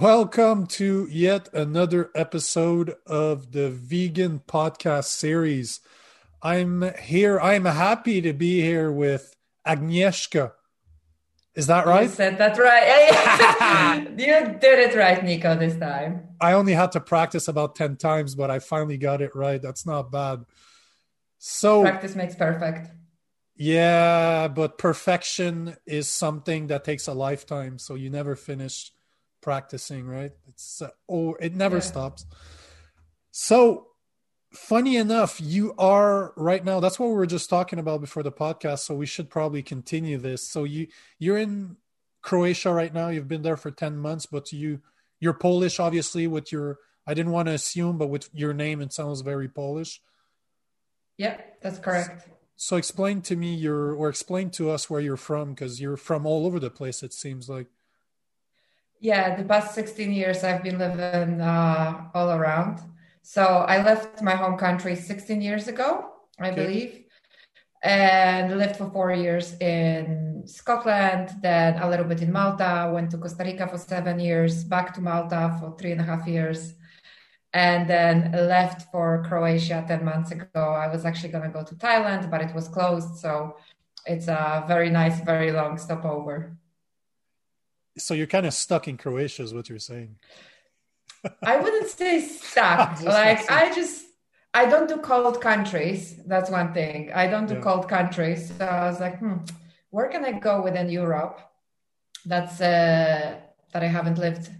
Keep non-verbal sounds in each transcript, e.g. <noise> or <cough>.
Welcome to yet another episode of the Vegan Podcast Series. I'm here. I'm happy to be here with Agnieszka. Is that right? You said that right. <laughs> you did it right, Nico, this time. I only had to practice about 10 times, but I finally got it right. That's not bad. So, practice makes perfect. Yeah, but perfection is something that takes a lifetime. So, you never finish practicing, right? It's uh, oh, it never yeah. stops. So funny enough, you are right now. That's what we were just talking about before the podcast. So we should probably continue this. So you you're in Croatia right now. You've been there for ten months, but you you're Polish, obviously. With your I didn't want to assume, but with your name, it sounds very Polish. Yeah, that's correct. So explain to me your or explain to us where you're from because you're from all over the place. It seems like yeah, the past 16 years I've been living uh, all around. So I left my home country 16 years ago, I okay. believe, and lived for four years in Scotland, then a little bit in Malta, went to Costa Rica for seven years, back to Malta for three and a half years, and then left for Croatia 10 months ago. I was actually going to go to Thailand, but it was closed. So it's a very nice, very long stopover so you're kind of stuck in Croatia, is what you're saying. <laughs> I wouldn't say stuck. <laughs> like I just I don't do cold countries. That's one thing. I don't do yeah. cold countries. So I was like, hmm, where can I go within Europe? That's uh, that I haven't lived,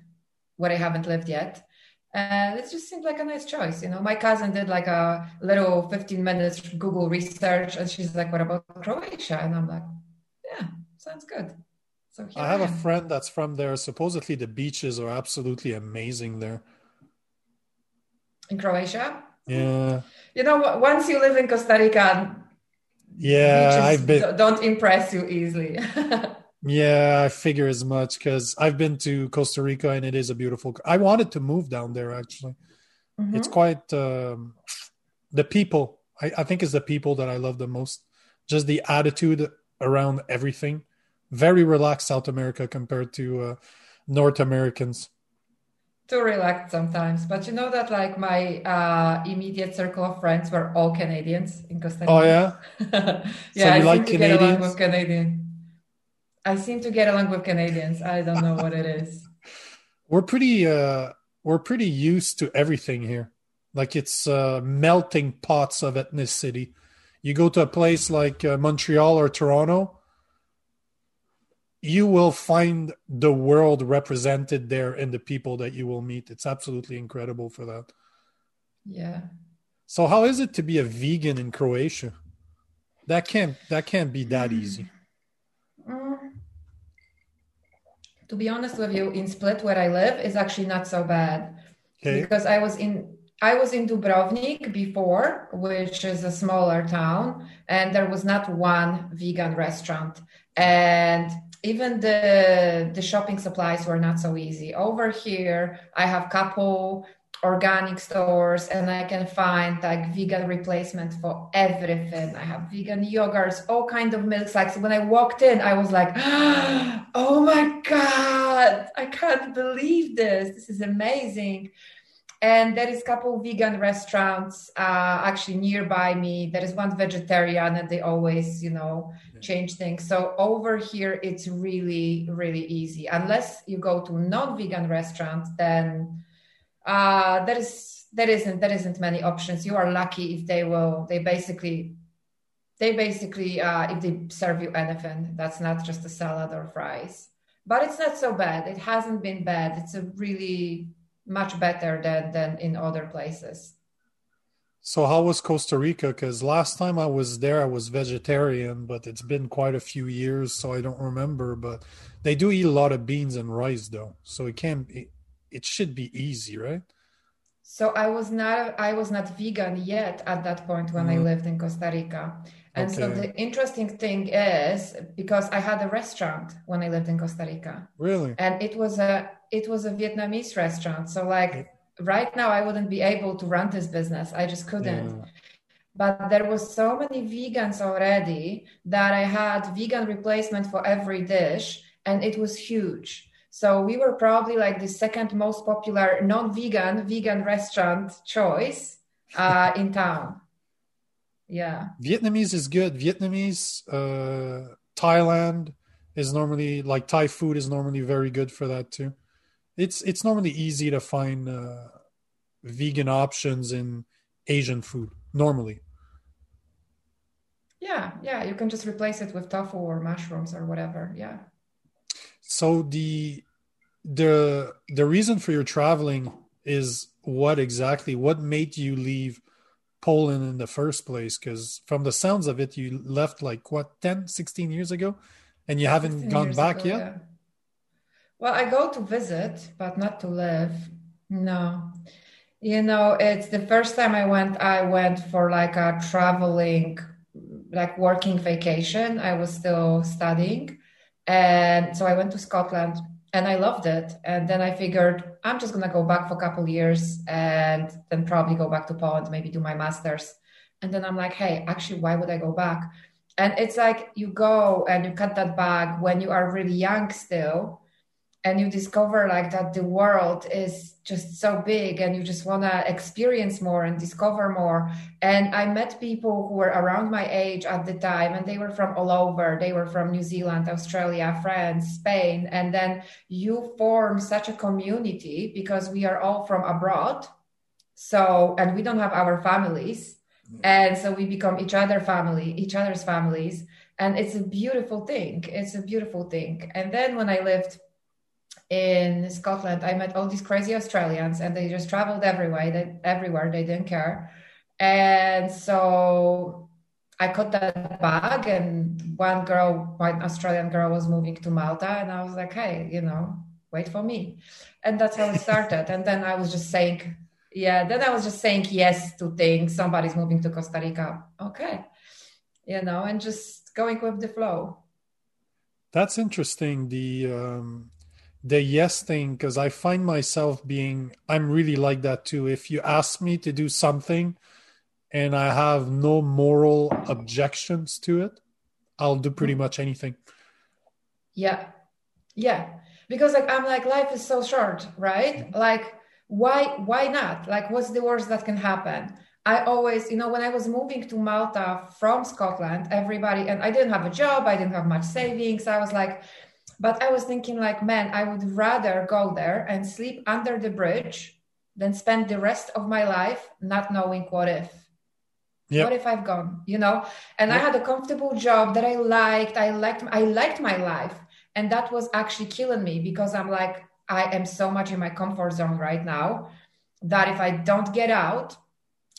where I haven't lived yet. And it just seemed like a nice choice. You know, my cousin did like a little 15 minutes Google research, and she's like, "What about Croatia?" And I'm like, "Yeah, sounds good." So I have I a friend that's from there. Supposedly the beaches are absolutely amazing there. In Croatia? Yeah. You know, once you live in Costa Rica, yeah, I've been don't impress you easily. <laughs> yeah, I figure as much because I've been to Costa Rica and it is a beautiful. I wanted to move down there actually. Mm-hmm. It's quite um, the people. I, I think it's the people that I love the most. Just the attitude around everything very relaxed South America compared to uh, North Americans. Too relaxed sometimes, but you know that like my uh, immediate circle of friends were all Canadians in Costa Rica. Oh yeah, <laughs> yeah. So I like seem Canadians? to get along with Canadian. I seem to get along with Canadians. I don't know what it is. <laughs> We're pretty. Uh, we're pretty used to everything here. Like it's uh, melting pots of ethnicity. You go to a place like uh, Montreal or Toronto, you will find the world represented there in the people that you will meet. It's absolutely incredible for that. Yeah. So how is it to be a vegan in Croatia? That can't that can't be that mm. easy. Mm. To be honest with you, in Split where I live is actually not so bad. Okay. Because I was in I was in Dubrovnik before, which is a smaller town, and there was not one vegan restaurant. And even the the shopping supplies were not so easy. Over here i have couple organic stores and i can find like vegan replacement for everything. I have vegan yogurts all kind of milks. Like so when i walked in i was like <gasps> oh my god i can't believe this. This is amazing and there is a couple vegan restaurants uh, actually nearby me. There is one vegetarian and they always you know change things. So over here it's really really easy. Unless you go to non-vegan restaurant then uh, there is there isn't there isn't many options. You are lucky if they will they basically they basically uh, if they serve you anything. That's not just a salad or fries. But it's not so bad. It hasn't been bad. It's a really much better than than in other places. So how was Costa Rica? Because last time I was there, I was vegetarian, but it's been quite a few years, so I don't remember. But they do eat a lot of beans and rice, though, so it can it, it should be easy, right? So I was not I was not vegan yet at that point when mm. I lived in Costa Rica. And okay. so the interesting thing is because I had a restaurant when I lived in Costa Rica. Really? And it was a it was a Vietnamese restaurant. So like right now I wouldn't be able to run this business. I just couldn't. Yeah. But there was so many vegans already that I had vegan replacement for every dish and it was huge. So we were probably like the second most popular non-vegan vegan restaurant choice uh, in town. Yeah. Vietnamese is good. Vietnamese, uh, Thailand is normally like Thai food is normally very good for that too. It's it's normally easy to find uh, vegan options in Asian food normally. Yeah, yeah, you can just replace it with tofu or mushrooms or whatever. Yeah. So the the the reason for your traveling is what exactly? What made you leave Poland in the first place? Because from the sounds of it, you left like what 10, 16 years ago, and you haven't gone back ago, yet. Yeah. Well, I go to visit, but not to live. No. You know, it's the first time I went, I went for like a traveling, like working vacation. I was still studying. And so I went to Scotland and I loved it. And then I figured I'm just gonna go back for a couple years and then probably go back to Poland, maybe do my masters. And then I'm like, hey, actually, why would I go back? And it's like you go and you cut that bag when you are really young still, and you discover like that the world is just so big and you just want to experience more and discover more. And i met people who were around my age at the time and they were from all over. They were from new zealand australia france spain. And then you form such a community because we are all from abroad. So and we don't have our families. Mm-hmm. And so we become each other family each other's families. And it's a beautiful thing. It's a beautiful thing. And then when i lived in Scotland, I met all these crazy Australians, and they just traveled everywhere. They everywhere they didn't care, and so I caught that bug. And one girl, one Australian girl, was moving to Malta, and I was like, "Hey, you know, wait for me," and that's how it started. and then I was just saying, "Yeah." Then I was just saying yes to things. Somebody's moving to Costa Rica. Okay, you know, and just going with the flow. That's interesting. The um, the yes thing because I find myself being I'm really like that too. If you ask me to do something and I have no moral objections to it, I'll do pretty much anything. Yeah. Yeah. Because like I'm like life is so short, right? Mm-hmm. Like why why not? Like what's the worst that can happen? I always, you know, when I was moving to Malta from Scotland, everybody and I didn't have a job, I didn't have much savings. I was like, but I was thinking, like, man, I would rather go there and sleep under the bridge than spend the rest of my life not knowing what if. Yep. What if I've gone? You know, and yep. I had a comfortable job that I liked. I liked. I liked my life, and that was actually killing me because I'm like, I am so much in my comfort zone right now that if I don't get out,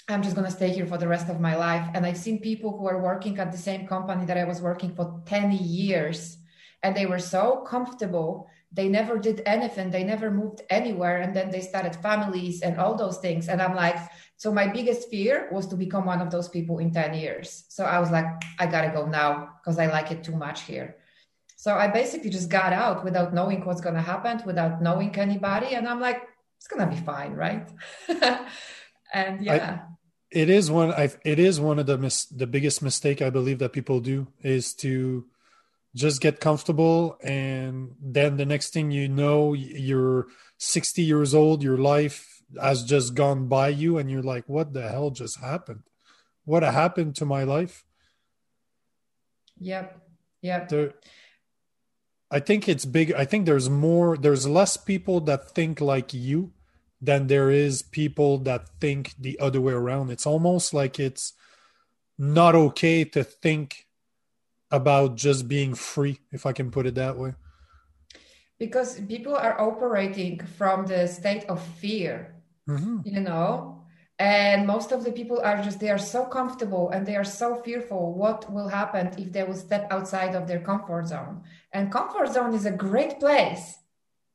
I'm just going to stay here for the rest of my life. And I've seen people who are working at the same company that I was working for 10 years and they were so comfortable they never did anything they never moved anywhere and then they started families and all those things. And i'm like so my biggest fear was to become one of those people in 10 years. So i was like i gotta go now because i like it too much here. So i basically just got out without knowing what's going to happen without knowing anybody and i'm like it's going to be fine right? <laughs> And yeah. I, it is one I, it is one of the mis, the biggest mistake i believe that people do is to just get comfortable and then the next thing you know you're 60 years old your life has just gone by you and you're like what the hell just happened? What happened to my life? Yep yep. There, i think it's big i think there's more there's less people that think like you than there is people that think the other way around. It's almost like it's not okay to think about just being free, if I can put it that way? Because people are operating from the state of fear, mm-hmm. you know, and most of the people are just they are so comfortable and they are so fearful what will happen if they will step outside of their comfort zone and comfort zone is a great place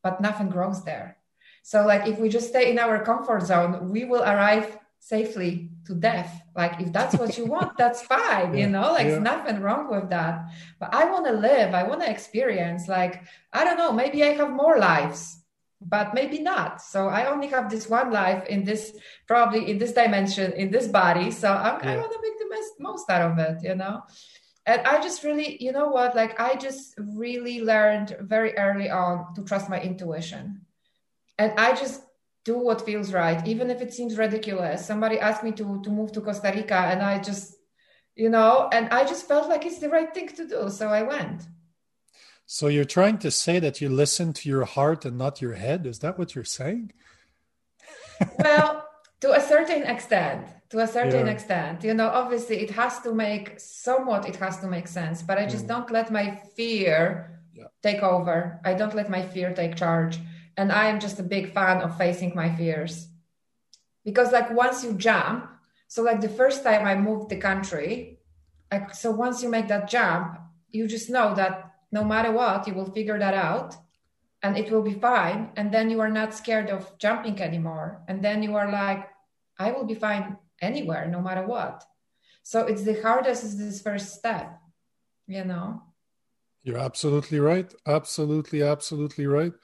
but nothing grows there so like if we just stay in our comfort zone we will arrive safely to death like if that's what you want <laughs> that's fine yeah. you know like yeah. there's nothing wrong with that but i want to live i want to experience like i don't know maybe i have more lives but maybe not so i only have this one life in this probably in this dimension in this body so I'm, yeah. i want to make the most, most out of it you know and I just really, you know what, like I just really learned very early on to trust my intuition. And I just do what feels right, even if it seems ridiculous. Somebody asked me to, to move to Costa Rica, and I just, you know, and I just felt like it's the right thing to do. So I went. So you're trying to say that you listen to your heart and not your head? Is that what you're saying? <laughs> well, to a certain extent to a certain yeah. extent you know obviously it has to make somewhat it has to make sense but i just mm. don't let my fear yeah. take over i don't let my fear take charge and i am just a big fan of facing my fears. Because like once you jump so like the first time i moved the country like so once you make that jump you just know that no matter what you will figure that out and it will be fine. And then you are not scared of jumping anymore. And then you are like i will be fine anywhere no matter what. So it's the hardest is this first step you know? You're absolutely right. Absolutely absolutely right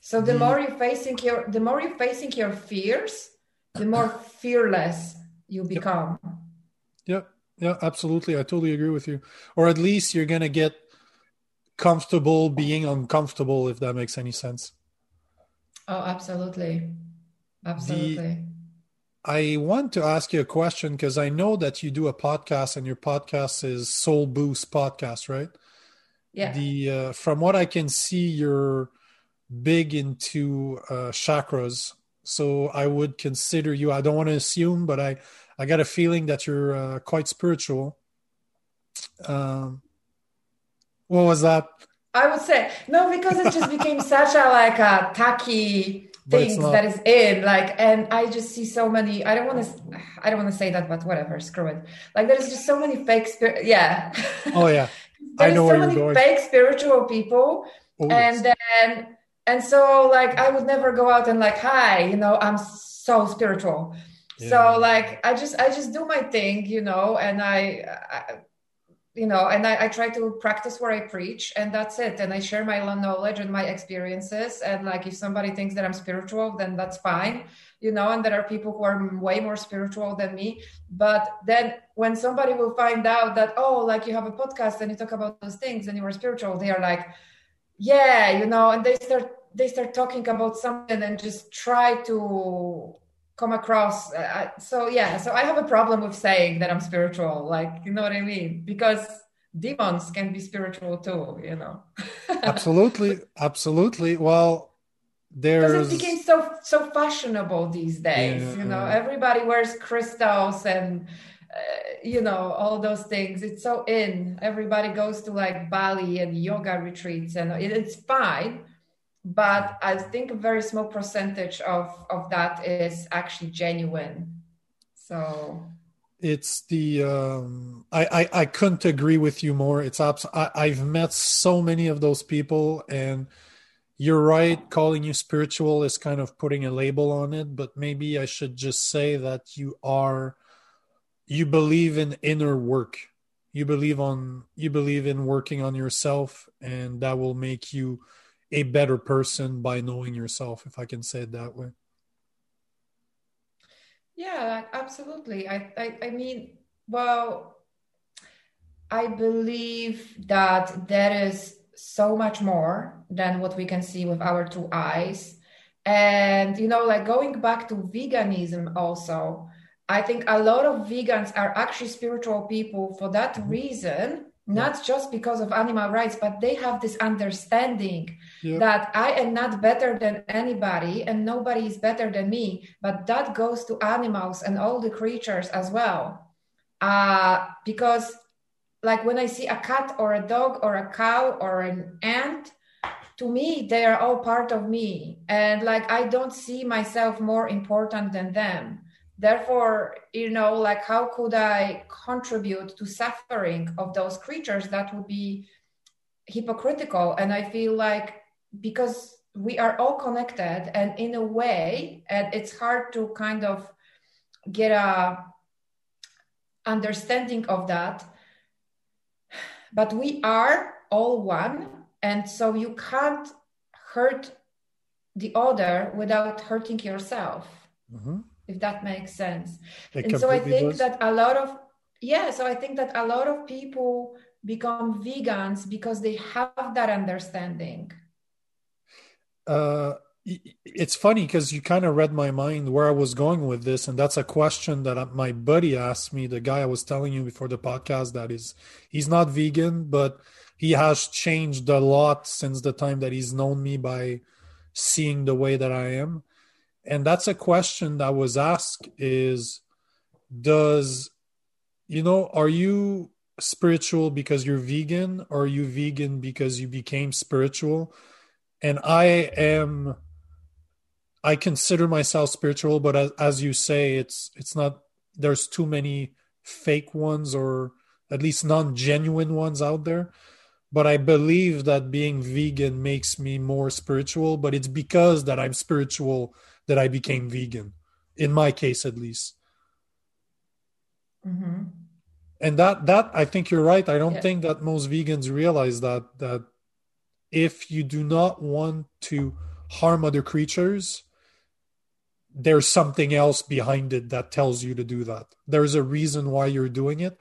so the, the more you're facing your the more you're facing your fears the more fearless you become. Yeah yeah absolutely. I totally agree with you. Or at least you're gonna get comfortable being uncomfortable if that makes any sense. Oh absolutely. Absolutely. The, i want to ask you a question because i know that you do a podcast and your podcast is soul boost podcast right? Yeah. The uh, from what i can see you're big into uh, chakras so i would consider you i don't want to assume but i i got a feeling that you're uh, quite spiritual um what was that? I would say no because it just became <laughs> such a like a tacky thing that is in like and i just see so many i don't want to i don't want to say that but whatever screw it like there's just so many fake spirit yeah oh yeah <laughs> there's so many going. fake spiritual people oh, and yes. then and so like i would never go out and like hi you know i'm so spiritual. Yeah. so like i just i just do my thing you know and I, I you know and I, I, try to practice where i preach and that's it. And i share my knowledge and my experiences. And like if somebody thinks that i'm spiritual then that's fine you know and there are people who are way more spiritual than me. But then when somebody will find out that oh like you have a podcast and you talk about those things and you are spiritual they are like yeah you know and they start they start talking about something and just try to come across uh, so yeah so i have a problem with saying that i'm spiritual like you know what i mean? Because demons can be spiritual too you know? <laughs> Absolutely absolutely. Well there's it became so so fashionable these days yeah, you know? yeah. everybody wears crystals and uh, you know all those things. It's so in. Everybody goes to like bali and yoga retreats and it, it's fine but I think a very small percentage of of that is actually genuine. So it's the um, I, I I couldn't agree with you more. It's abs- I, I've met so many of those people, and you're right. Calling you spiritual is kind of putting a label on it, but maybe I should just say that you are you believe in inner work. You believe on you believe in working on yourself, and that will make you a better person by knowing yourself, if I can say it that way. Yeah, absolutely. I, I, I mean, well, I believe that there is so much more than what we can see with our two eyes. And, you know, like going back to veganism also, I think a lot of vegans are actually spiritual people for that mm-hmm. reason not just because of animal rights, but they have this understanding yep. that I am not better than anybody and nobody is better than me. But that goes to animals and all the creatures as well. Uh, because, like, when I see a cat or a dog or a cow or an ant, to me, they are all part of me. And, like, I don't see myself more important than them therefore you know like how could i contribute to suffering of those creatures that would be hypocritical? And i feel like because we are all connected and in a way and it's hard to kind of get a understanding of that. But we are all one and so you can't hurt the other without hurting yourself. Mm-hmm if that makes sense. It and so I think does. that a lot of yeah, so I think that a lot of people become vegans because they have that understanding uh it's funny because you kind of read my mind where I was going with this, and that's a question that my buddy asked me. The guy I was telling you before the podcast that is, he's not vegan, but he has changed a lot since the time that he's known me by seeing the way that I am, and that's a question that was asked: is does you know are you spiritual because you're vegan, or are you vegan because you became spiritual? And I am I consider myself spiritual, but as, as you say, it's it's not. There's too many fake ones, or at least non-genuine ones out there. But I believe that being vegan makes me more spiritual. But it's because that I'm spiritual that I became vegan, in my case at least. Mm-hmm. And that that I think you're right. I don't yeah. think that most vegans realize that that if you do not want to harm other creatures there's something else behind it that tells you to do that. There's a reason why you're doing it.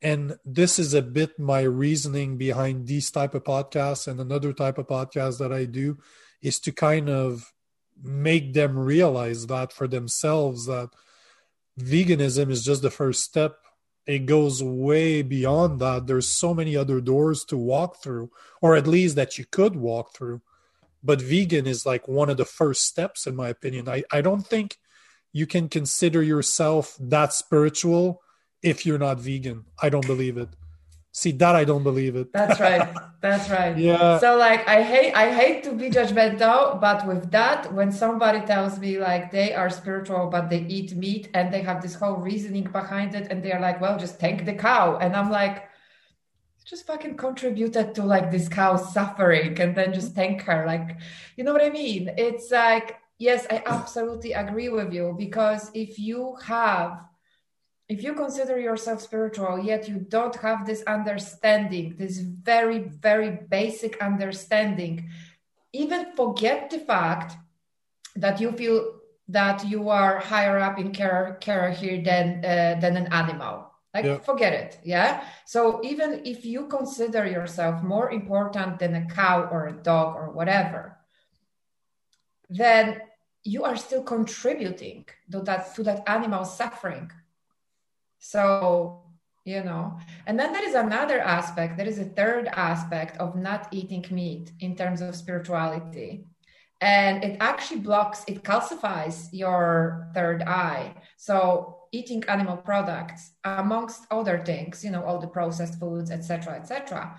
And this is a bit my reasoning behind these type of podcasts and another type of podcast that I do is to kind of make them realize that for themselves that veganism is just the first step. It goes way beyond that. There's so many other doors to walk through or at least that you could walk through. But vegan is like one of the first steps in my opinion. I, I don't think you can consider yourself that spiritual if you're not vegan. I don't believe it see that i don't believe it. That's right. <laughs> That's right. Yeah. So like i hate i hate to be judgmental but with that when somebody tells me like they are spiritual but they eat meat and they have this whole reasoning behind it and they're like well just thank the cow. And i'm like just fucking contributed to like this cow's suffering and then just thank her. Like you know what i mean? It's like yes i absolutely agree with you because if you have if you consider yourself spiritual yet you don't have this understanding this very very basic understanding even forget the fact that you feel that you are higher up in care, care here than uh, than an animal. Like yeah. forget it yeah? So even if you consider yourself more important than a cow or a dog or whatever then you are still contributing to that to that animal suffering so you know and then there is another aspect there is a third aspect of not eating meat in terms of spirituality. And it actually blocks it calcifies your third eye. So eating animal products amongst other things you know all the processed foods etc etc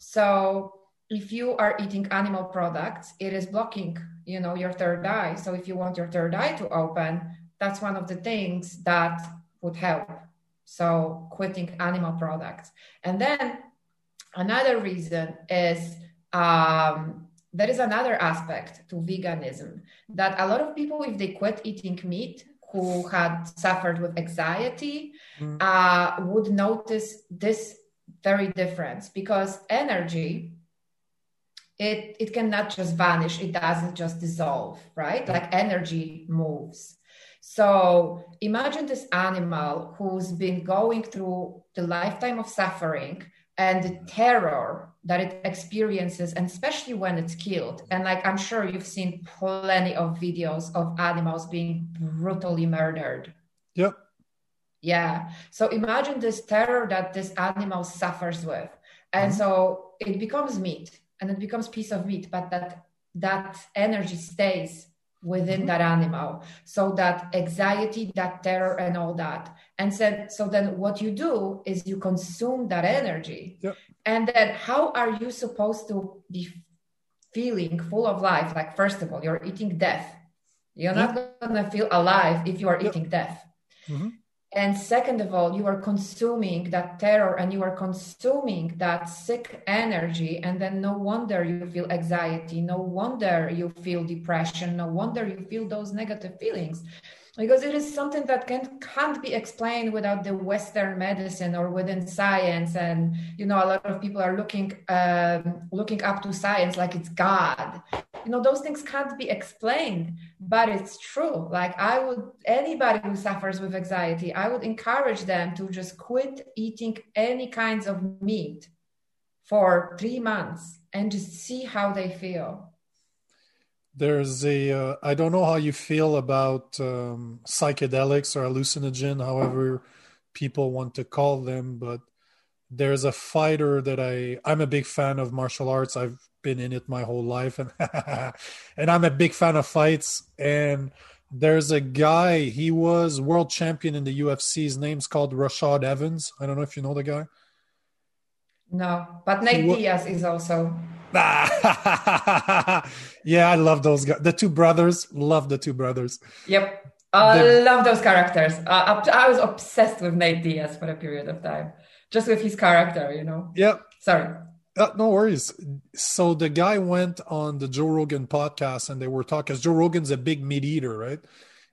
so if you are eating animal products it is blocking you know your third eye. So if you want your third eye to open that's one of the things that would help so quitting animal products. And then another reason is um, there is another aspect to veganism that a lot of people if they quit eating meat who had suffered with anxiety mm. uh, would notice this very difference because energy it it cannot just vanish. It doesn't just dissolve right? Like energy moves so imagine this animal who's been going through the lifetime of suffering and the terror that it experiences and especially when it's killed. And like i'm sure you've seen plenty of videos of animals being brutally murdered. Yep. Yeah. So imagine this terror that this animal suffers with. And mm-hmm. so it becomes meat and it becomes piece of meat but that that energy stays within mm-hmm. that animal so that anxiety that terror and all that and said so then what you do is you consume that energy yep. and then how are you supposed to be feeling full of life like first of all you're eating death you're yep. not going to feel alive if you are yep. eating death mm-hmm. And second of all, you are consuming that terror and you are consuming that sick energy. And then no wonder you feel anxiety. No wonder you feel depression. No wonder you feel those negative feelings because it is something that can, can't be explained without the western medicine or within science and you know a lot of people are looking um, looking up to science like it's god you know those things can't be explained but it's true. Like i would anybody who suffers with anxiety i would encourage them to just quit eating any kinds of meat for three months and just see how they feel. There's a uh, I don't know how you feel about um, psychedelics or hallucinogen however people want to call them but there's a fighter that i i'm a big fan of martial arts. I've been in it my whole life and <laughs> and i'm a big fan of fights and there's a guy he was world champion in the ufc his name's called rashad evans i don't know if you know the guy no but nate diaz is also <laughs> yeah, I love those guys. The two brothers, love the two brothers. Yep. I the, love those characters. Uh, I was obsessed with Nate Diaz for a period of time, just with his character, you know. Yep. Sorry. Uh, no worries. So the guy went on the Joe Rogan podcast and they were talking. Cause Joe Rogan's a big meat eater, right?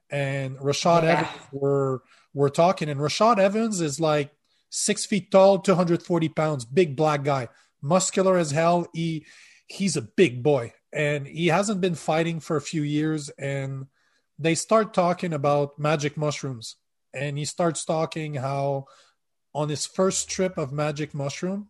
And Rashad yeah. Evans were were talking, and Rashad Evans is like six feet tall, 240 pounds, big black guy muscular as hell. He he's a big boy, and he hasn't been fighting for a few years. And they start talking about magic mushrooms, and he starts talking how on his first trip of magic mushroom,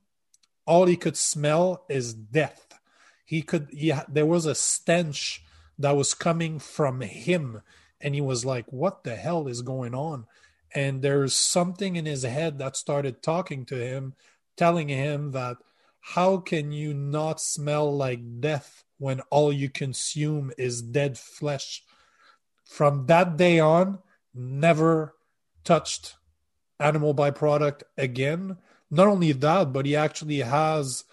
all he could smell is death. He could yeah, there was a stench that was coming from him, and he was like, "What the hell is going on?" And there's something in his head that started talking to him, telling him that how can you not smell like death when all you consume is dead flesh? From that day on, never touched animal byproduct again. Not only that, but he actually has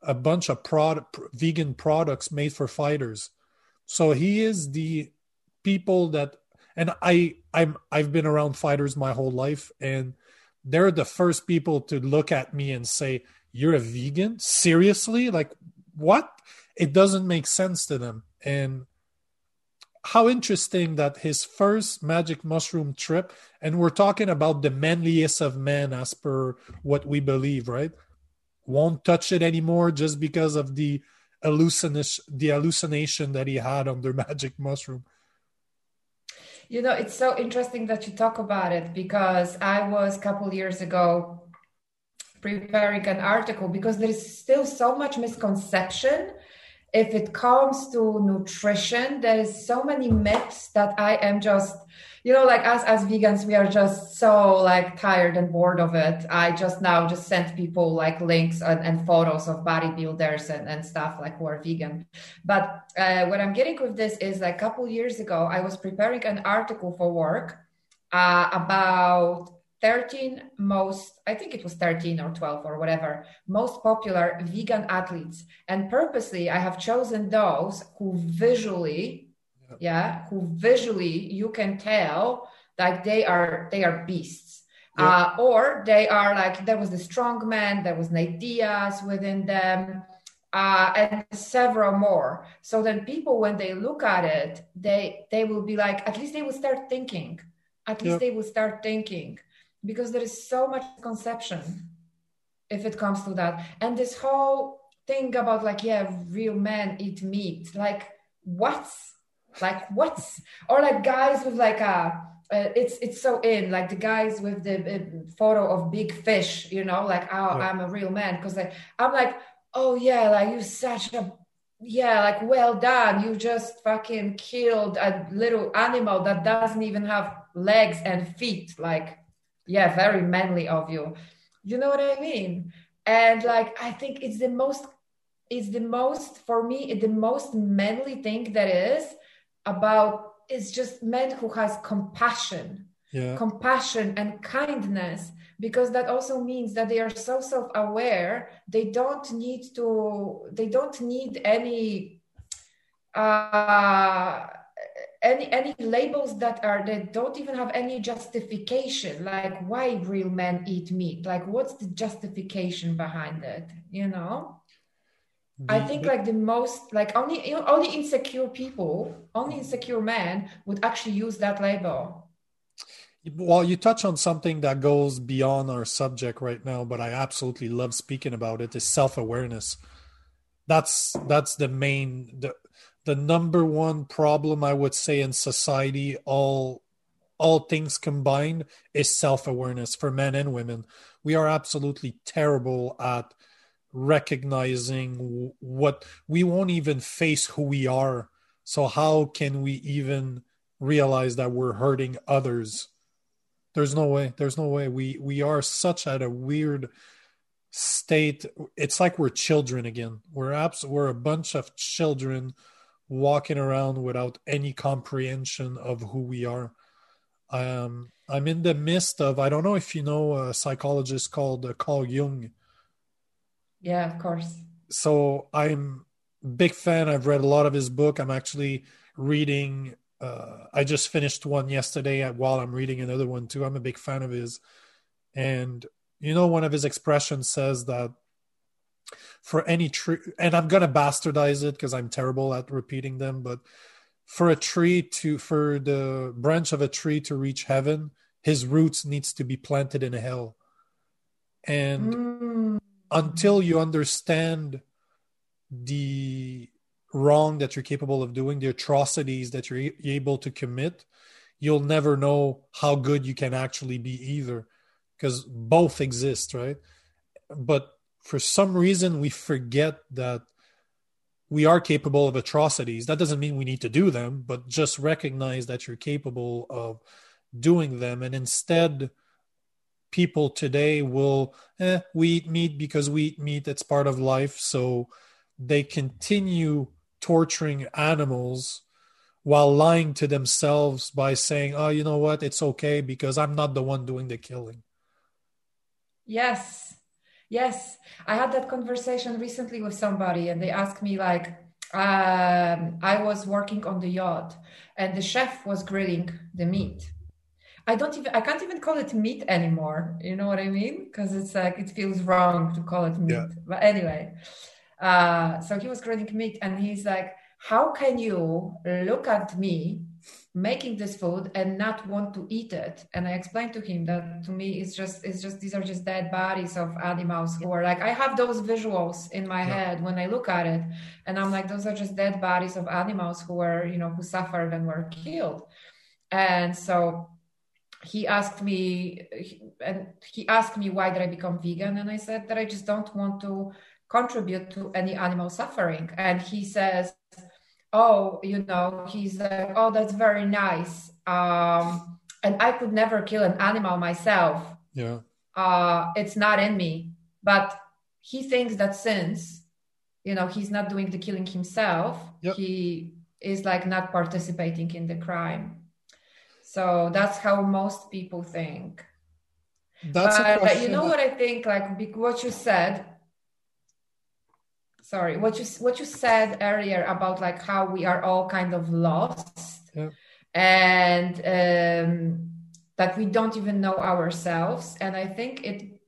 a bunch of product, vegan products made for fighters. So he is the people that, and I, I'm, I've been around fighters my whole life, and they're the first people to look at me and say, you're a vegan? Seriously? Like what? It doesn't make sense to them. And how interesting that his first magic mushroom trip and we're talking about the manliest of men as per what we believe right? Won't touch it anymore just because of the hallucination the hallucination that he had on the <laughs> magic mushroom. You know it's so interesting that you talk about it because i was a couple years ago preparing an article because there is still so much misconception if it comes to nutrition there is so many myths that i am just you know like us as vegans we are just so like tired and bored of it. I just now just sent people like links and, and photos of bodybuilders and, and stuff like who are vegan. But uh, what i'm getting with this is like a couple years ago i was preparing an article for work uh, about 13 most, I think it was 13 or 12 or whatever, most popular vegan athletes. And purposely, I have chosen those who visually, yeah, yeah who visually you can tell like they are they are beasts. Yeah. Uh, or they are like there was the strong man, there was Nate Diaz within them, uh, and several more. So then people, when they look at it, they they will be like, at least they will start thinking. At least they will start thinking because there is so much conception if it comes to that. And this whole thing about like yeah real men eat meat like what's like what's? Or like guys with like a uh, it's it's so in like the guys with the uh, photo of big fish you know like oh yeah. i'm a real man. Because like i'm like oh yeah like you such a yeah like well done. You just fucking killed a little animal that doesn't even have legs and feet like yeah very manly of you. You know what i mean? And like i think it's the most it's the most for me the most manly thing that is about is just men who has compassion. Yeah. compassion and kindness because that also means that they are so self-aware they don't need to they don't need any uh any any labels that are that don't even have any justification like why real men eat meat? Like what's the justification behind it you know? The, i think the, like the most like only only insecure people only insecure men would actually use that label. Well you touch on something that goes beyond our subject right now but i absolutely love speaking about it is self-awareness. That's that's the main the the number one problem I would say in society, all all things combined, is self awareness for men and women. We are absolutely terrible at recognizing what we won't even face who we are. So how can we even realize that we're hurting others? There's no way there's no way. We we are such at a weird state. It's like we're children again. We're abs- we're a bunch of children walking around without any comprehension of who we are um i'm in the midst of i don't know if you know a psychologist called uh, carl jung yeah, of course. So I'm big fan. I've read a lot of his book. I'm actually reading. Uh, I just finished one yesterday while I'm reading another one too. I'm a big fan of his, and you know, one of his expressions says that for any tree, and I'm gonna bastardize it because I'm terrible at repeating them, but for a tree to for the branch of a tree to reach heaven, his roots needs to be planted in hell, and. Mm until you understand the wrong that you're capable of doing, the atrocities that you're able to commit, you'll never know how good you can actually be either, because both exist, right? But for some reason, we forget that we are capable of atrocities. That doesn't mean we need to do them, but just recognize that you're capable of doing them. And instead, people today will eh, we eat meat because we eat meat. It's part of life. So they continue torturing animals while lying to themselves by saying oh you know what? It's okay because i'm not the one doing the killing. Yes yes i had that conversation recently with somebody and they asked me like um, i was working on the yacht and the chef was grilling the meat I don't even I can't even call it meat anymore. You know what I mean? Because it's like it feels wrong to call it meat. Yeah. But anyway, uh, so he was grilling meat, and he's like, "How can you look at me making this food and not want to eat it?" And I explained to him that to me it's just it's just these are just dead bodies of animals who are like I have those visuals in my yeah. head when I look at it, and I'm like those are just dead bodies of animals who are you know who suffered and were killed, and so he asked me and he asked me why did i become vegan? And i said that i just don't want to contribute to any animal suffering. And he says oh you know he's like oh that's very nice um, and i could never kill an animal myself yeah uh, it's not in me but he thinks that since you know he's not doing the killing himself yep. he is like not participating in the crime so that's how most people think. That's but, but you know that... what I think? Like what you said. Sorry, what you what you said earlier about like how we are all kind of lost, yeah. and um, that we don't even know ourselves. And I think it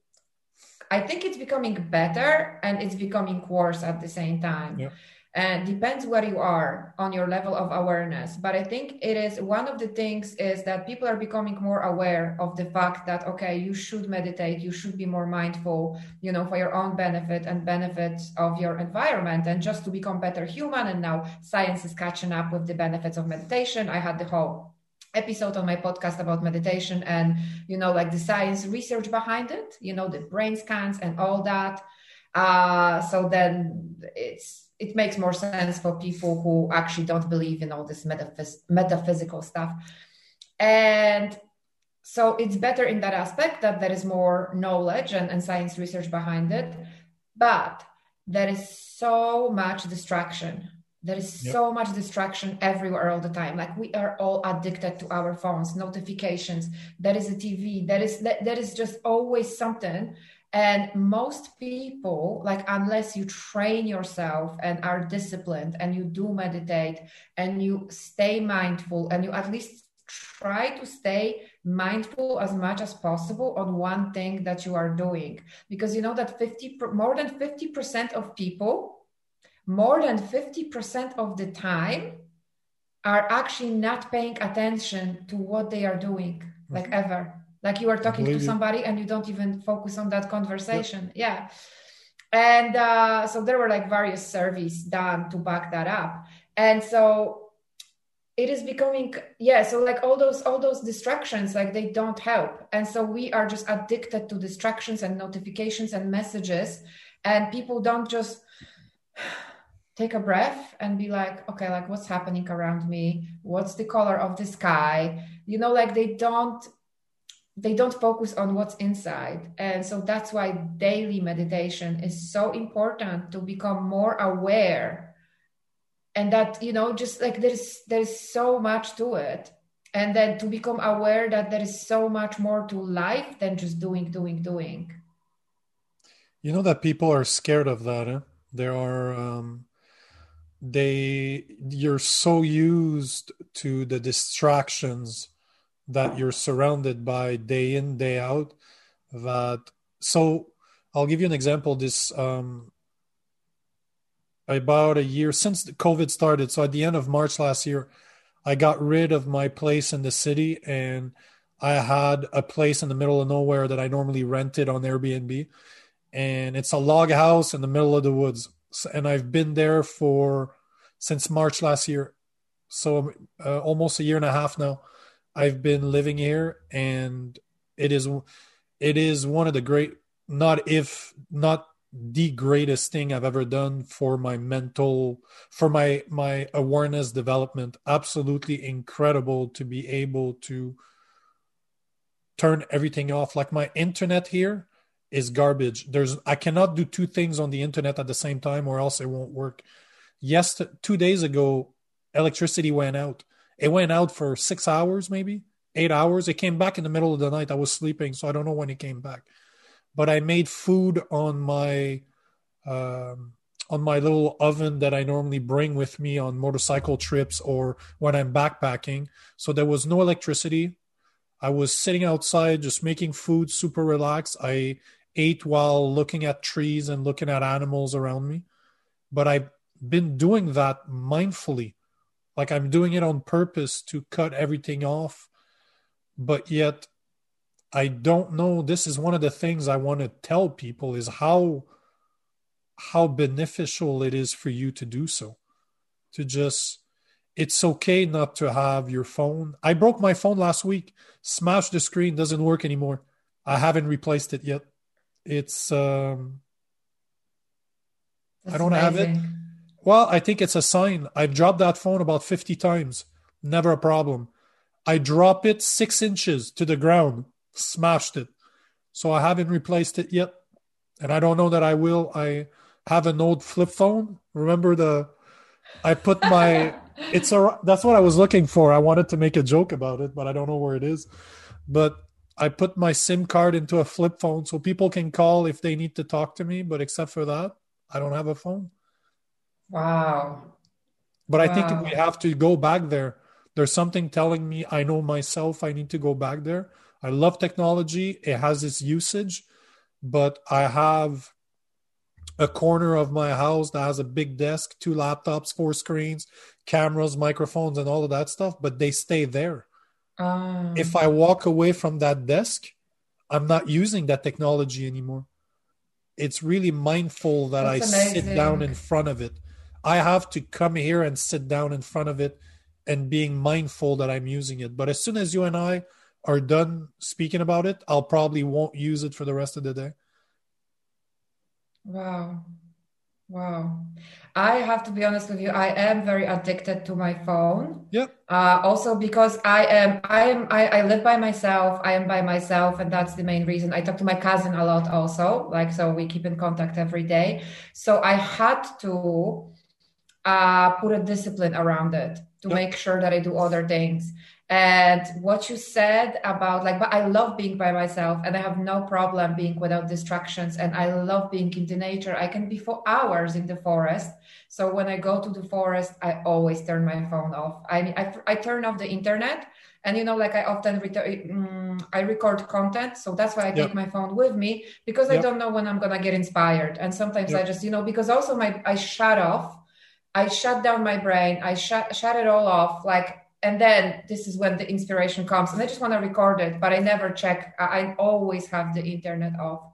I think it's becoming better and it's becoming worse at the same time. Yeah and depends where you are on your level of awareness. But i think it is one of the things is that people are becoming more aware of the fact that okay you should meditate you should be more mindful you know for your own benefit and benefits of your environment and just to become better human. And now science is catching up with the benefits of meditation. I had the whole episode on my podcast about meditation and you know like the science research behind it you know the brain scans and all that. Uh so then it's it makes more sense for people who actually don't believe in all this metaphys- metaphysical stuff. And so it's better in that aspect that there is more knowledge and, and science research behind it. But there is so much distraction. There is yep. so much distraction everywhere all the time. Like we are all addicted to our phones, notifications. There is a TV. There is there is just always something and most people, like, unless you train yourself and are disciplined and you do meditate and you stay mindful and you at least try to stay mindful as much as possible on one thing that you are doing because you know that 50 more than 50% of people more than 50% of the time are actually not paying attention to what they are doing like mm-hmm. ever like you are talking to somebody and you don't even focus on that conversation. Yep. yeah. And uh, so there were like various surveys done to back that up. And so it is becoming yeah so like all those all those distractions like they don't help. And so we are just addicted to distractions and notifications and messages. And people don't just take a breath and be like okay like what's happening around me? What's the color of the sky? You know like they don't they don't focus on what's inside. And so that's why daily meditation is so important to become more aware. And that you know just like there's there's so much to it. And then to become aware that there is so much more to life than just doing doing doing. You know that people are scared of that eh? there are um they you're so used to the distractions that you're surrounded by day in day out that so i'll give you an example this um about a year since the covid started so at the end of march last year i got rid of my place in the city and i had a place in the middle of nowhere that i normally rented on airbnb and it's a log house in the middle of the woods and I've been there for since March last year, so uh, almost a year and a half now. I've been living here, and it is it is one of the great not if not the greatest thing I've ever done for my mental for my my awareness development. Absolutely incredible to be able to turn everything off. Like my internet here is garbage. There's I cannot do two things on the internet at the same time or else it won't work. Yes, two days ago, electricity went out. It went out for six hours, maybe eight hours. It came back in the middle of the night. I was sleeping, so I don't know when it came back. But I made food on my um, on my little oven that I normally bring with me on motorcycle trips or when I'm backpacking. So there was no electricity. I was sitting outside just making food, super relaxed. I ate while looking at trees and looking at animals around me. But I've been doing that mindfully. Like I'm doing it on purpose to cut everything off. But yet, I don't know. This is one of the things I want to tell people is how how beneficial it is for you to do so. To just it's okay not to have your phone. I broke my phone last week, smashed the screen, doesn't work anymore. I haven't replaced it yet it's um I don't amazing. have it. Well, I think it's a sign. I've dropped that phone about 50 times. Never a problem. I drop it six inches to the ground, smashed it. So I haven't replaced it yet. And I don't know that I will. I have an old flip phone. Remember the I put my <laughs> it's a that's what I was looking for. I wanted to make a joke about it, but I don't know where it is. But I put my SIM card into a flip phone so people can call if they need to talk to me. But except for that, I don't have a phone. Wow. But wow. I think we have to go back there. There's something telling me I know myself I need to go back there. I love technology, it has its usage, but I have a corner of my house that has a big desk, two laptops, four screens, cameras, microphones, and all of that stuff, but they stay there. Um, if I walk away from that desk, I'm not using that technology anymore. It's really mindful that I amazing. sit down in front of it. I have to come here and sit down in front of it and being mindful that I'm using it. But as soon as you and I are done speaking about it, I'll probably won't use it for the rest of the day. Wow. Wow. I have to be honest with you. I am very addicted to my phone. Yeah. Uh, also because I am, I am, I, I live by myself. I am by myself, and that's the main reason. I talk to my cousin a lot, also. Like so, we keep in contact every day. So I had to uh, put a discipline around it to make sure that I do other things. And what you said about like but i love being by myself and i have no problem being without distractions and i love being in the nature. I can be for hours in the forest. So when i go to the forest i always turn my phone off. I i, I turn off the internet and you know like i often um, i record content. So that's why i take my phone with me because i don't know when i'm gonna get inspired. And sometimes i just you know because also my i shut off i shut down my brain i shut shut it all off like and then this is when the inspiration comes and i just want to record it but i never check i always have the internet off.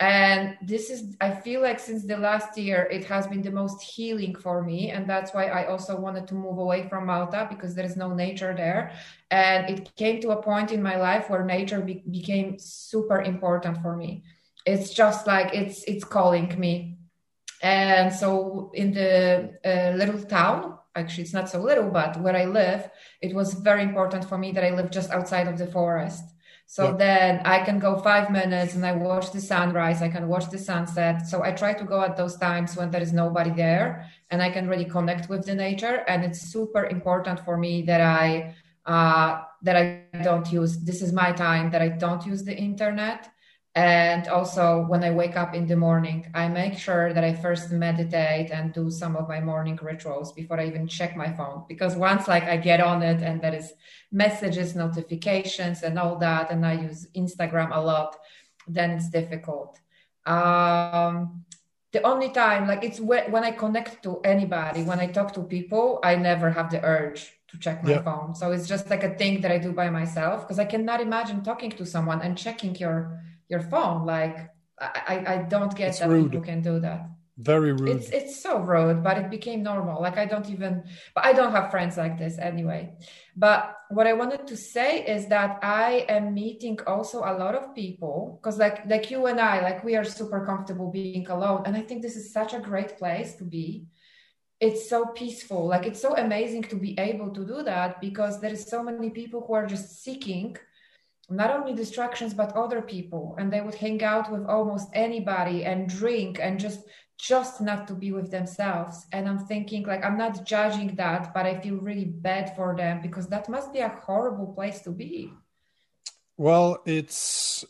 And this is i feel like since the last year it has been the most healing for me and that's why i also wanted to move away from malta because there is no nature there. And it came to a point in my life where nature be- became super important for me. It's just like it's it's calling me and so in the uh, little town actually it's not so little but where i live it was very important for me that i live just outside of the forest. So yeah. then i can go five minutes and i watch the sunrise i can watch the sunset. So i try to go at those times when there is nobody there and i can really connect with the nature. And it's super important for me that i uh, that i don't use this is my time that i don't use the internet and also when i wake up in the morning i make sure that i first meditate and do some of my morning rituals before i even check my phone. Because once like i get on it and there is messages notifications and all that and i use instagram a lot then it's difficult. Um the only time like it's when i connect to anybody when i talk to people i never have the urge to check my yeah. phone. So it's just like a thing that i do by myself because i cannot imagine talking to someone and checking your your phone. Like I, I don't get it's that rude. people can do that. Very rude. It's it's so rude, but it became normal. Like I don't even but I don't have friends like this anyway. But what I wanted to say is that I am meeting also a lot of people because like like you and I, like we are super comfortable being alone. And I think this is such a great place to be it's so peaceful like it's so amazing to be able to do that because there is so many people who are just seeking not only distractions but other people. And they would hang out with almost anybody and drink and just just not to be with themselves. And i'm thinking like i'm not judging that but i feel really bad for them because that must be a horrible place to be. Well it's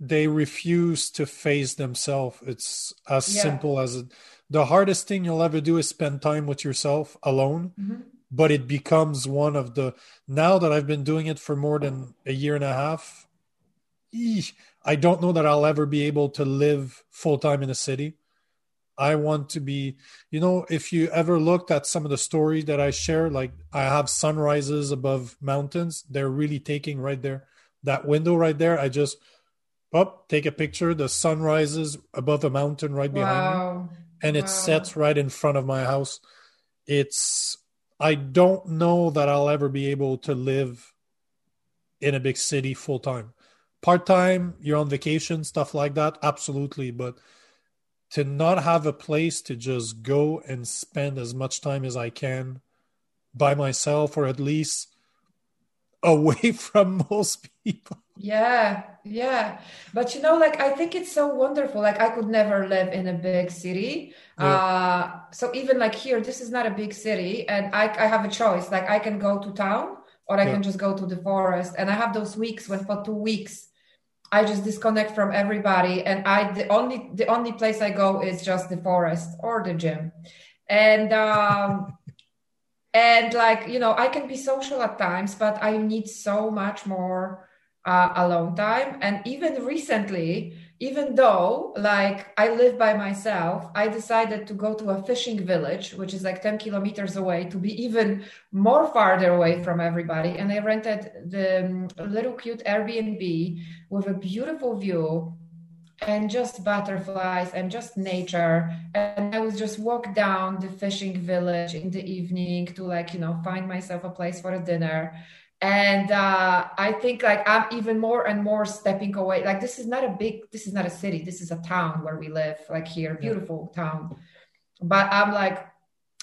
they refuse to face themselves. It's as yeah. simple as it, the hardest thing you'll ever do is spend time with yourself alone. Mm-hmm but it becomes one of the now that I've been doing it for more than a year and a half. I don't know that I'll ever be able to live full time in a city. I want to be, you know, if you ever looked at some of the stories that I share, like I have sunrises above mountains, they're really taking right there. That window right there, I just up, take a picture. The sun rises above a mountain right behind wow. me, and it wow. sets right in front of my house. It's I don't know that I'll ever be able to live in a big city full time. Part time, you're on vacation, stuff like that, absolutely. But to not have a place to just go and spend as much time as I can by myself, or at least <laughs> away from most people. Yeah, yeah. But you know, like I think it's so wonderful. Like I could never live in a big city. Yeah. Uh so even like here, this is not a big city, and I I have a choice. Like I can go to town or I yeah. can just go to the forest. And I have those weeks when for two weeks I just disconnect from everybody and I the only the only place I go is just the forest or the gym. And um and like you know i can be social at times but i need so much more uh, long time. And even recently even though like i live by myself i decided to go to a fishing village which is like 10 kilometers away to be even more farther away from everybody. And i rented the um, little cute airbnb with a beautiful view and just butterflies and just nature. And i would just walk down the fishing village in the evening to like you know find myself a place for a dinner and uh, i think like i'm even more and more stepping away. Like this is not a big this is not a city. This is a town where we live like here beautiful town. But i'm like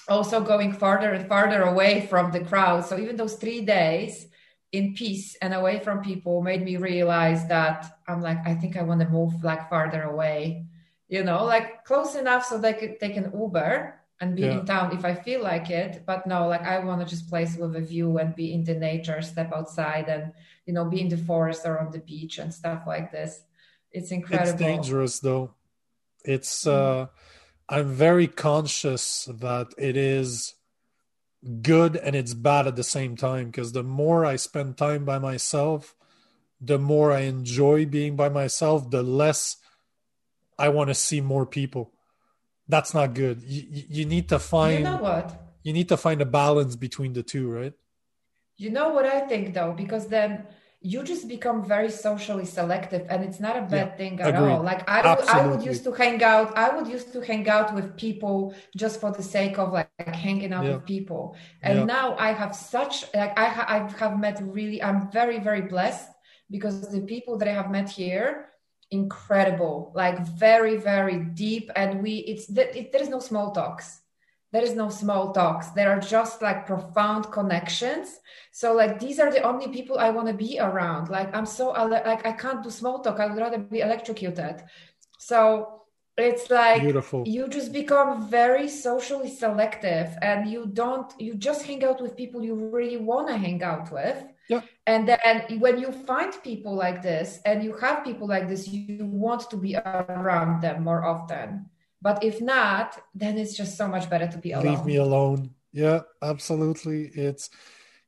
also going farther and farther away from the crowd. So even those three days in peace and away from people made me realize that I'm like, I think I want to move like farther away, you know, like close enough so they could take an Uber and be yeah. in town if I feel like it. But no, like I want to just place with a view and be in the nature, step outside and, you know, be in the forest or on the beach and stuff like this. It's incredible. It's dangerous though. It's, uh, I'm very conscious that it is good and it's bad at the same time because the more I spend time by myself, the more I enjoy being by myself, the less I want to see more people. That's not good. You, you need to find. You know what? You need to find a balance between the two, right? You know what I think though, because then you just become very socially selective and it's not a bad yeah, thing at agreed. all like I would, I would used to hang out i would used to hang out with people just for the sake of like, like hanging out yeah. with people and yeah. now i have such like I, ha- I have met really i'm very very blessed because the people that i have met here incredible, like very, very deep. And we, it's, it, there is no small talks. There is no small talks. There are just like profound connections. So like these are the only people I want to be around. Like I'm so like I can't do small talk. I would rather be electrocuted. So it's like Beautiful. you just become very socially selective and you don't you just hang out with people you really want to hang out with yeah. and then when you find people like this and you have people like this you want to be around them more often but if not then it's just so much better to be alone leave me alone yeah absolutely it's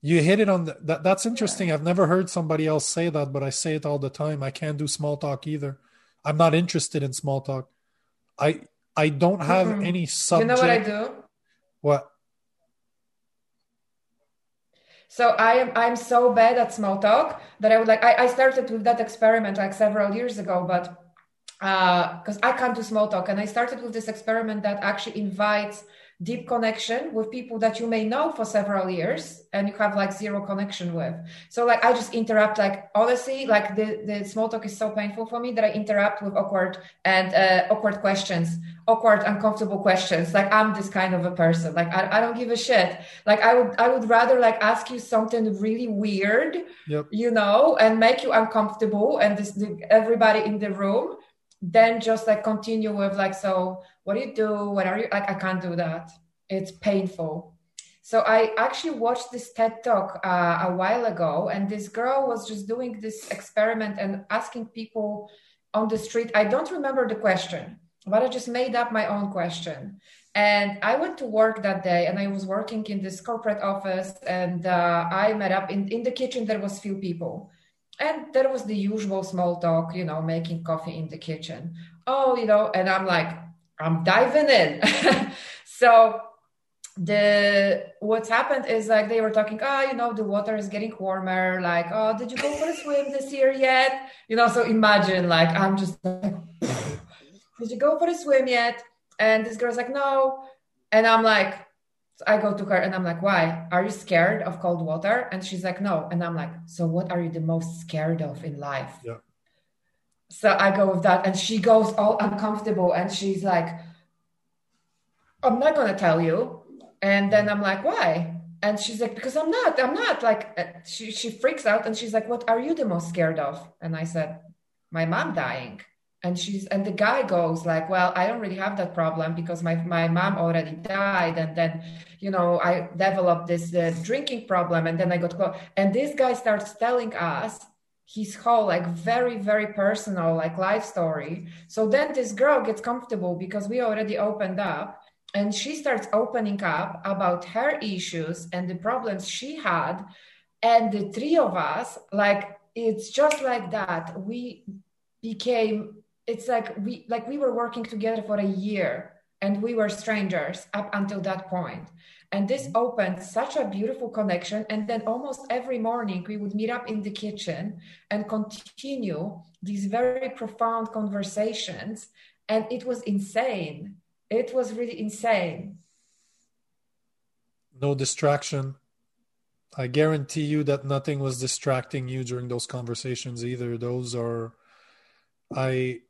you hit it on the, that that's interesting yeah. i've never heard somebody else say that but i say it all the time i can't do small talk either i'm not interested in small talk I I don't have mm-hmm. any subject. You know what I do? What? So I am I'm so bad at small talk that I would like I, I started with that experiment like several years ago, but because uh, I can't do small talk, and I started with this experiment that actually invites deep connection with people that you may know for several years and you have like zero connection with. So like i just interrupt like honestly like the, the small talk is so painful for me that i interrupt with awkward and uh, awkward questions awkward uncomfortable questions. Like i'm this kind of a person. Like I, I don't give a shit. Like i would i would rather like ask you something really weird yep. you know and make you uncomfortable and this the, everybody in the room then just like continue with like so what do you do? What are you like i can't do that. It's painful. So i actually watched this ted talk uh, a while ago and this girl was just doing this experiment and asking people on the street. I don't remember the question but i just made up my own question. And i went to work that day and i was working in this corporate office and uh, i met up in, in the kitchen there was few people and there was the usual small talk, you know, making coffee in the kitchen. Oh, you know, and I'm like, I'm diving in. <laughs> so the what's happened is like they were talking oh you know the water is getting warmer like oh did you go for a swim this year yet you know so imagine like i'm just like did you go for a swim yet and this girl's like no and i'm like I go to her and I'm like, why? Are you scared of cold water? And she's like, no. And I'm like, so what are you the most scared of in life? Yeah. So I go with that. And she goes all uncomfortable and she's like, I'm not going to tell you. And then I'm like, why? And she's like, because I'm not, I'm not like, uh, she, she freaks out and she's like, what are you the most scared of? And I said, my mom dying and she's and the guy goes like well i don't really have that problem because my my mom already died and then you know i developed this uh, drinking problem and then i got close and this guy starts telling us his whole like very very personal like life story. So then this girl gets comfortable because we already opened up and she starts opening up about her issues and the problems she had. And the three of us like it's just like that. We became it's like we like we were working together for a year and we were strangers up until that point. And this mm-hmm. opened such a beautiful connection. And then almost every morning we would meet up in the kitchen and continue these very profound conversations. And it was insane. It was really insane. No distraction. I guarantee you that nothing was distracting you during those conversations either. Those are i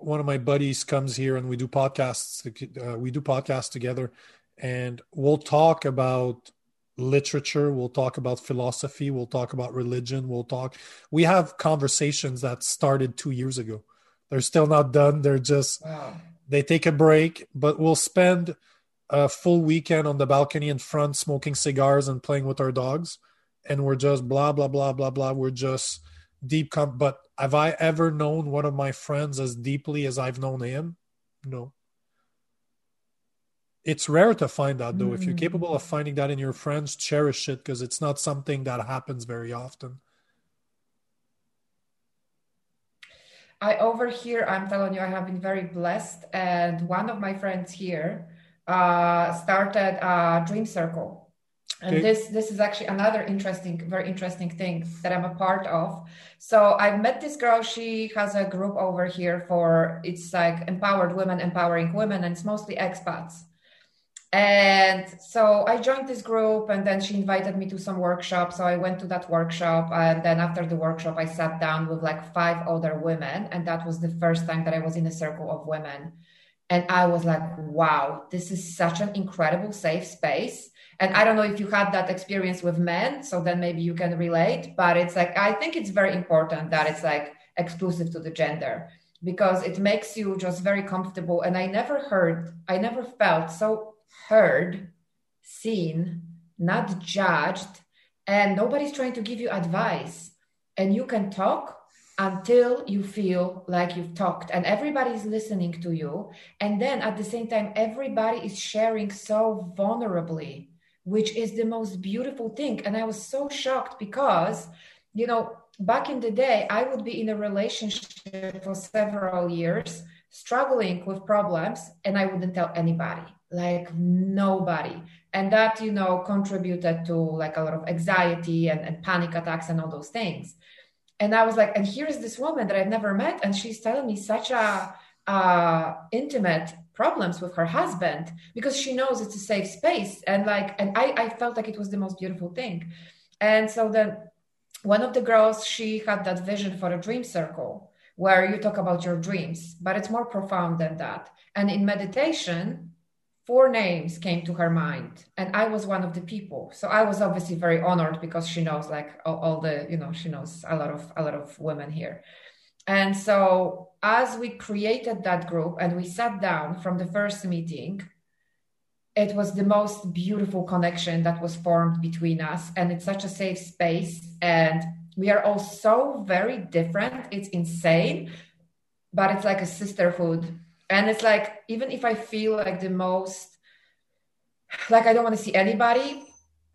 one of my buddies comes here and we do podcasts. Uh, we do podcasts together, and we'll talk about literature. We'll talk about philosophy. We'll talk about religion. We'll talk. We have conversations that started two years ago. They're still not done. They're just wow. they take a break, but we'll spend a full weekend on the balcony in front, smoking cigars and playing with our dogs, and we're just blah blah blah blah blah. We're just deep com- but have i ever known one of my friends as deeply as i've known him? No. It's rare to find that though mm. if you're capable of finding that in your friends cherish it because it's not something that happens very often. I over here i'm telling you i have been very blessed and one of my friends here uh, started a dream circle and okay. this this is actually another interesting very interesting thing that i'm a part of. So i've met this girl. She has a group over here for it's like empowered women empowering women and it's mostly expats. And so i joined this group and then she invited me to some workshop so i went to that workshop and then after the workshop i sat down with like five other women and that was the first time that i was in a circle of women. And i was like wow this is such an incredible safe space and i don't know if you had that experience with men so then maybe you can relate but it's like i think it's very important that it's like exclusive to the gender because it makes you just very comfortable and i never heard i never felt so heard, seen, not judged, and nobody's trying to give you advice. And you can talk until you feel like you've talked and everybody's listening to you. And then at the same time, everybody is sharing so vulnerably, which is the most beautiful thing. And I was so shocked because, you know, back in the day, I would be in a relationship for several years, struggling with problems, and I wouldn't tell anybody like nobody and that you know contributed to like a lot of anxiety and, and panic attacks and all those things and i was like and here is this woman that i've never met and she's telling me such a uh, intimate problems with her husband because she knows it's a safe space. And like and I, I felt like it was the most beautiful thing. And so then one of the girls she had that vision for a dream circle where you talk about your dreams but it's more profound than that. And in meditation four names came to her mind and i was one of the people. So i was obviously very honored because she knows like all, all, the you know she knows a lot of a lot of women here and so as we created that group and we sat down from the first meeting it was the most beautiful connection that was formed between us. And it's such a safe space. And we are all so very different. It's insane but it's like a sisterhood. And it's like even if i feel like the most like i don't want to see anybody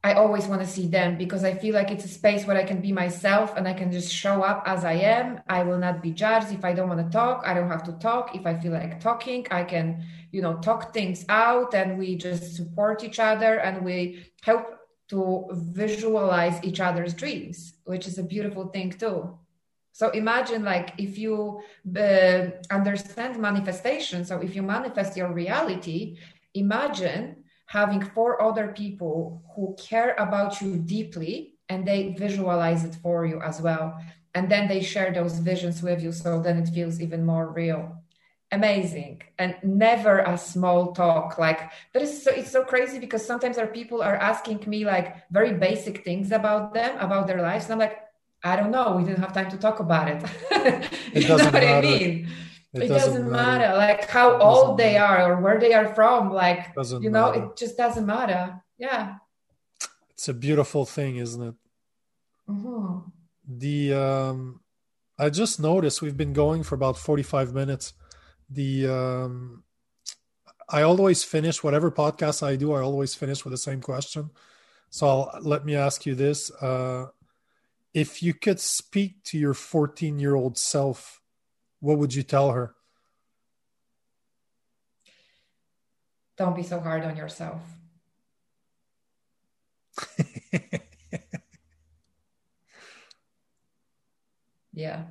i always want to see them because i feel like it's a space where i can be myself and i can just show up as i am. I will not be judged. If i don't want to talk i don't have to talk. If i feel like talking i can you know talk things out and we just support each other and we help to visualize each other's dreams which is a beautiful thing too. So imagine like if you uh, understand manifestation, so if you manifest your reality, imagine having four other people who care about you deeply and they visualize it for you as well. And then they share those visions with you. So then it feels even more real. Amazing. And never a small talk. Like that is so it's so crazy because sometimes our people are asking me like very basic things about them, about their lives. And I'm like, I don't know. We didn't have time to talk about it. <laughs> it you know what matter. I mean? It, it doesn't, doesn't matter. matter. like how old they matter. are or where they are from. Like doesn't you know, matter. it just doesn't matter. Yeah. It's a beautiful thing, isn't it? Mm-hmm. The um, I just noticed we've been going for about forty-five minutes. The um, I always finish whatever podcast I do. I always finish with the same question. So I'll, let me ask you this: uh, if you could speak to your 14 year old self, what would you tell her? Don't be so hard on yourself. <laughs> yeah.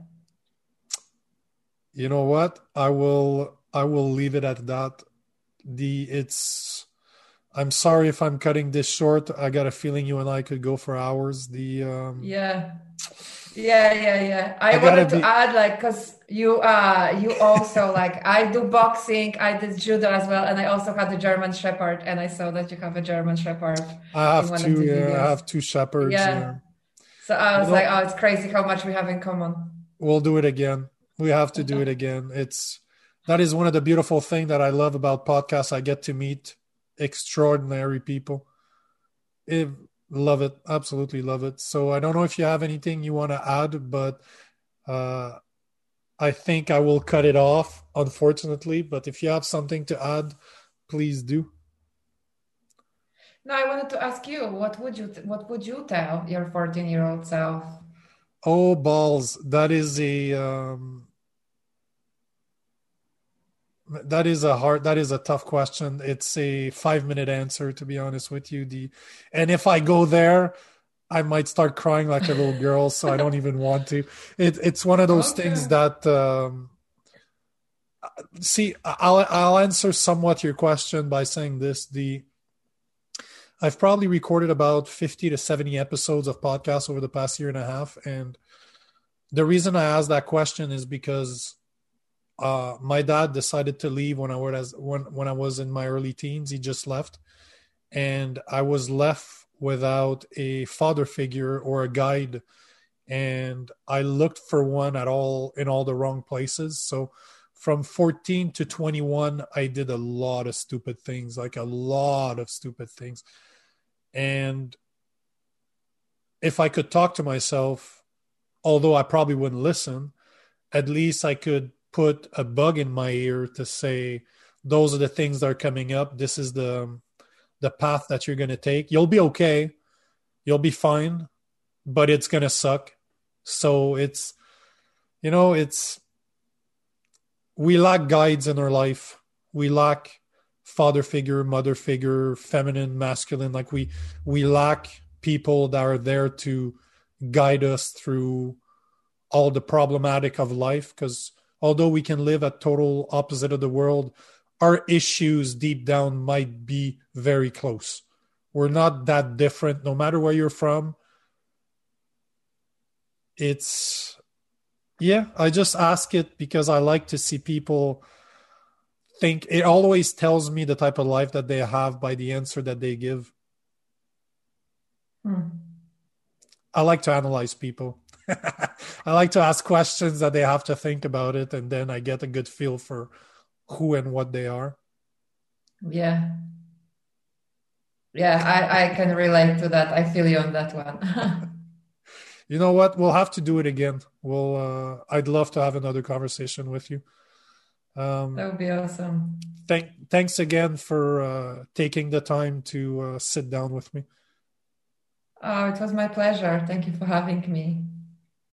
You know what? I will I will leave it at that. The it's I'm sorry if I'm cutting this short. I got a feeling you and I could go for hours. The um, yeah, yeah, yeah, yeah. I, I wanted to be... add like because you uh you also like I do boxing, I did judo as well, and I also had a German Shepherd, and I saw that you have a German Shepherd. I have two. Yeah, I have two shepherds. Yeah. yeah. So I was like, oh, it's crazy how much we have in common. We'll do it again. We have to do it again. It's that is one of the beautiful thing that I love about podcasts. I get to meet extraordinary people. It, love it, absolutely love it. So I don't know if you have anything you want to add, but uh, I think I will cut it off, unfortunately. But if you have something to add, please do. No, I wanted to ask you, what would you what would you tell your 14 year old self? Oh balls, that is a um, that is a hard that is a tough question it's a five minute answer to be honest with you the and if i go there i might start crying like a little girl so i don't even want to it, it's one of those okay. things that um, see i'll i'll answer somewhat your question by saying this the I've probably recorded about 50 to 70 episodes of podcasts over the past year and a half. And the reason I asked that question is because uh, my dad decided to leave when I was when when I was in my early teens. He just left, and I was left without a father figure or a guide, and I looked for one at all in all the wrong places. So from 14 to 21 i did a lot of stupid things like a lot of stupid things and if i could talk to myself although i probably wouldn't listen at least i could put a bug in my ear to say those are the things that are coming up this is the the path that you're going to take you'll be okay you'll be fine but it's going to suck so it's you know it's we lack guides in our life. We lack father figure, mother figure, feminine, masculine. Like we we lack people that are there to guide us through all the problematic of life. Because although we can live at total opposite of the world, our issues deep down might be very close. We're not that different, no matter where you're from. It's yeah, I just ask it because I like to see people think. It always tells me the type of life that they have by the answer that they give. Hmm. I like to analyze people. <laughs> I like to ask questions that they have to think about it, and then I get a good feel for who and what they are. Yeah. Yeah, I, I can relate to that. I feel you on that one. <laughs> you know what? We'll have to do it again. We'll. Uh, I'd love to have another conversation with you. Um, that would be awesome. Thank, thanks again for uh, taking the time to uh, sit down with me. Oh, it was my pleasure. Thank you for having me.